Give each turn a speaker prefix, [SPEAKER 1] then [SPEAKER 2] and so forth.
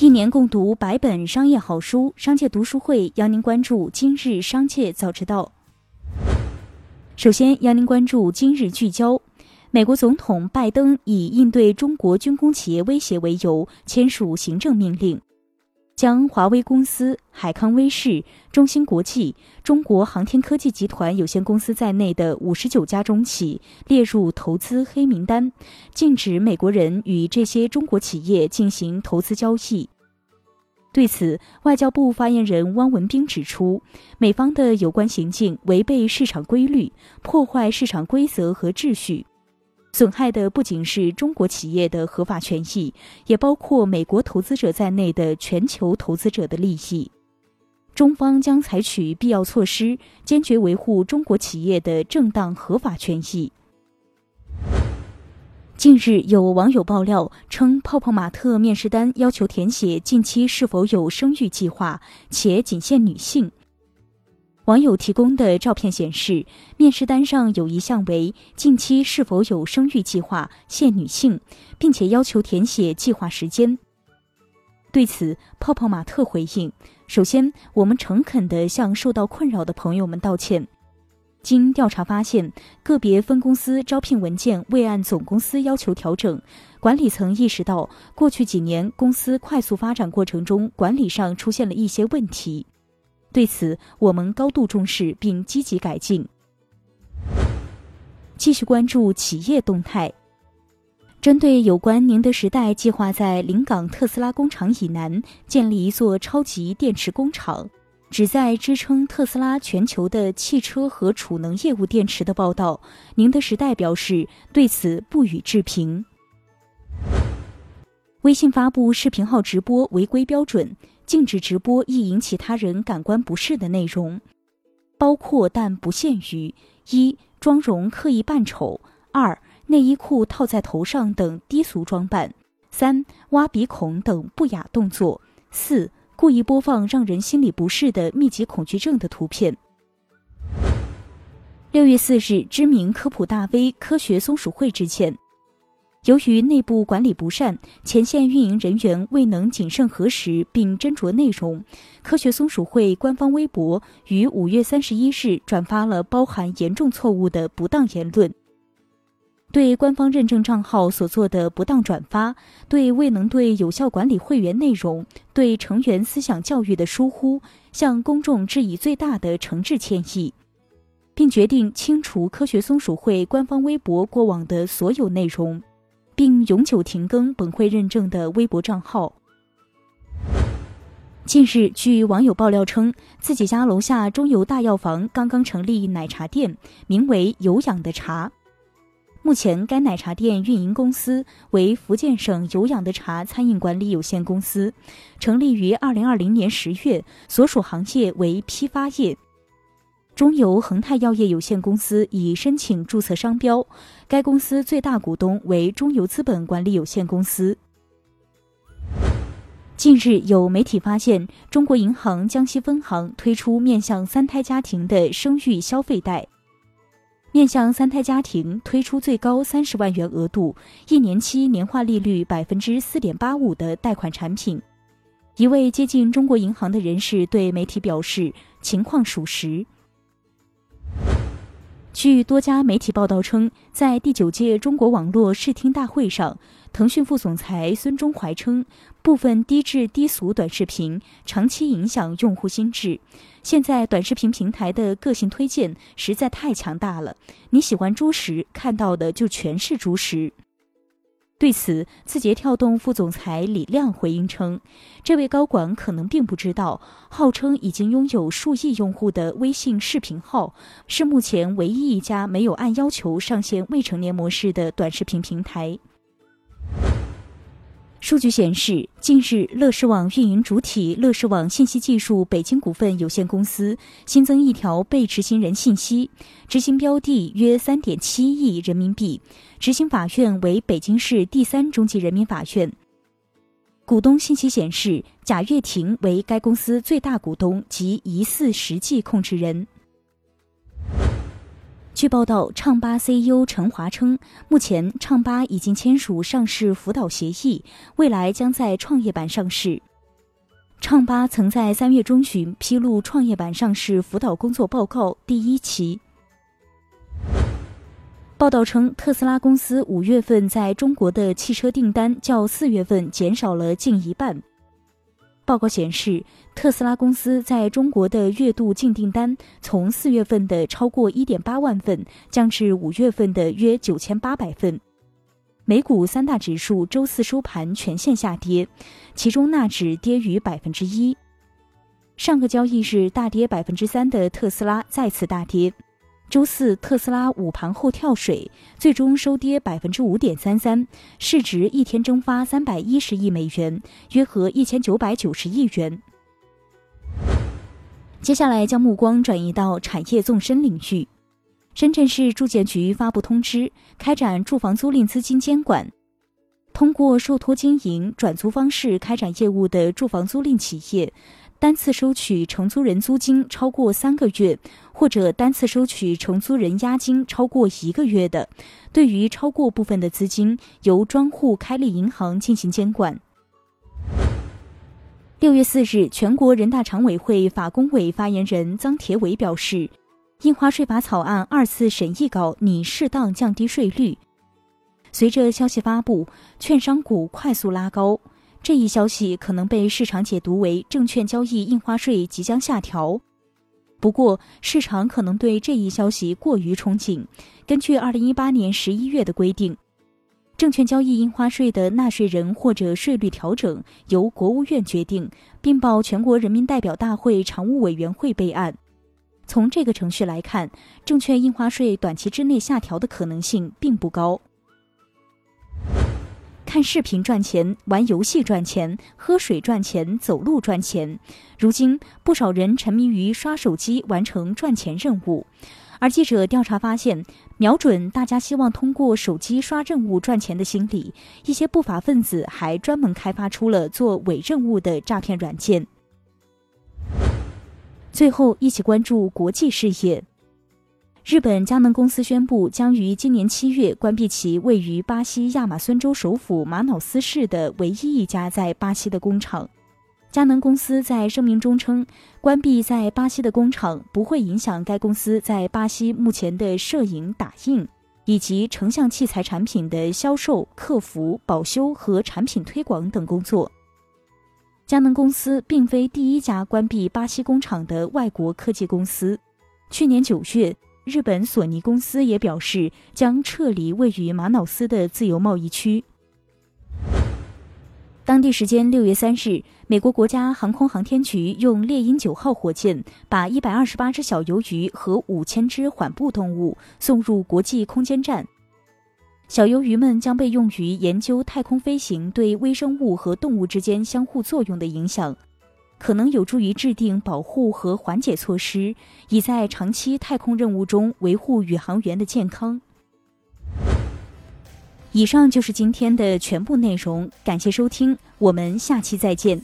[SPEAKER 1] 一年共读百本商业好书，商界读书会邀您关注今日商界早知道。首先，邀您关注今日聚焦：美国总统拜登以应对中国军工企业威胁为由，签署行政命令。将华为公司、海康威视、中芯国际、中国航天科技集团有限公司在内的五十九家中企列入投资黑名单，禁止美国人与这些中国企业进行投资交易。对此，外交部发言人汪文斌指出，美方的有关行径违背市场规律，破坏市场规则和秩序。损害的不仅是中国企业的合法权益，也包括美国投资者在内的全球投资者的利益。中方将采取必要措施，坚决维护中国企业的正当合法权益。近日，有网友爆料称，泡泡玛特面试单要求填写近期是否有生育计划，且仅限女性。网友提供的照片显示，面试单上有一项为近期是否有生育计划，限女性，并且要求填写计划时间。对此，泡泡玛特回应：首先，我们诚恳地向受到困扰的朋友们道歉。经调查发现，个别分公司招聘文件未按总公司要求调整，管理层意识到过去几年公司快速发展过程中管理上出现了一些问题。对此，我们高度重视并积极改进。继续关注企业动态。针对有关宁德时代计划在临港特斯拉工厂以南建立一座超级电池工厂，旨在支撑特斯拉全球的汽车和储能业务电池的报道，宁德时代表示对此不予置评。微信发布视频号直播违规标准。禁止直播易引起他人感官不适的内容，包括但不限于：一、妆容刻意扮丑；二、内衣裤套在头上等低俗装扮；三、挖鼻孔等不雅动作；四、故意播放让人心里不适的密集恐惧症的图片。六月四日，知名科普大 V 科学松鼠会致歉。由于内部管理不善，前线运营人员未能谨慎核实并斟酌内容，科学松鼠会官方微博于五月三十一日转发了包含严重错误的不当言论，对官方认证账号所做的不当转发，对未能对有效管理会员内容、对成员思想教育的疏忽，向公众致以最大的诚挚歉意，并决定清除科学松鼠会官方微博过往的所有内容。并永久停更本会认证的微博账号。近日，据网友爆料称，自己家楼下中油大药房刚刚成立奶茶店，名为“有氧的茶”。目前，该奶茶店运营公司为福建省有氧的茶餐饮管理有限公司，成立于二零二零年十月，所属行业为批发业。中油恒泰药业有限公司已申请注册商标，该公司最大股东为中油资本管理有限公司。近日，有媒体发现，中国银行江西分行推出面向三胎家庭的生育消费贷，面向三胎家庭推出最高三十万元额度、一年期年化利率百分之四点八五的贷款产品。一位接近中国银行的人士对媒体表示，情况属实。据多家媒体报道称，在第九届中国网络视听大会上，腾讯副总裁孙忠怀称，部分低质低俗短视频长期影响用户心智。现在短视频平台的个性推荐实在太强大了，你喜欢猪食，看到的就全是猪食。对此，字节跳动副总裁李亮回应称，这位高管可能并不知道，号称已经拥有数亿用户的微信视频号，是目前唯一一家没有按要求上线未成年模式的短视频平台。数据显示，近日，乐视网运营主体乐视网信息技术北京股份有限公司新增一条被执行人信息，执行标的约三点七亿人民币，执行法院为北京市第三中级人民法院。股东信息显示，贾跃亭为该公司最大股东及疑似实际控制人。据报道，唱吧 CEO 陈华称，目前唱吧已经签署上市辅导协议，未来将在创业板上市。唱吧曾在三月中旬披露创业板上市辅导工作报告第一期。报道称，特斯拉公司五月份在中国的汽车订单较四月份减少了近一半。报告显示，特斯拉公司在中国的月度净订单从四月份的超过一点八万份降至五月份的约九千八百份。美股三大指数周四收盘全线下跌，其中纳指跌逾百分之一。上个交易日大跌百分之三的特斯拉再次大跌。周四特斯拉午盘后跳水，最终收跌百分之五点三三，市值一天蒸发三百一十亿美元，约合一千九百九十亿元。接下来将目光转移到产业纵深领域。深圳市住建局发布通知，开展住房租赁资金监管。通过受托经营、转租方式开展业务的住房租赁企业，单次收取承租人租金超过三个月，或者单次收取承租人押金超过一个月的，对于超过部分的资金，由专户开立银行进行监管。六月四日，全国人大常委会法工委发言人臧铁伟表示。印花税法草案二次审议稿拟适当降低税率。随着消息发布，券商股快速拉高。这一消息可能被市场解读为证券交易印花税即将下调。不过，市场可能对这一消息过于憧憬。根据二零一八年十一月的规定，证券交易印花税的纳税人或者税率调整由国务院决定，并报全国人民代表大会常务委员会备案。从这个程序来看，证券印花税短期之内下调的可能性并不高。看视频赚钱，玩游戏赚钱，喝水赚钱，走路赚钱。如今，不少人沉迷于刷手机完成赚钱任务，而记者调查发现，瞄准大家希望通过手机刷任务赚钱的心理，一些不法分子还专门开发出了做伪任务的诈骗软件。最后，一起关注国际事业。日本佳能公司宣布，将于今年七月关闭其位于巴西亚马孙州首府马瑙斯市的唯一一家在巴西的工厂。佳能公司在声明中称，关闭在巴西的工厂不会影响该公司在巴西目前的摄影、打印以及成像器材产品的销售、客服、保修和产品推广等工作。佳能公司并非第一家关闭巴西工厂的外国科技公司。去年九月，日本索尼公司也表示将撤离位于马瑙斯的自由贸易区。当地时间六月三日，美国国家航空航天局用猎鹰九号火箭把一百二十八只小鱿鱼和五千只缓步动物送入国际空间站。小鱿鱼们将被用于研究太空飞行对微生物和动物之间相互作用的影响，可能有助于制定保护和缓解措施，以在长期太空任务中维护宇航员的健康。以上就是今天的全部内容，感谢收听，我们下期再见。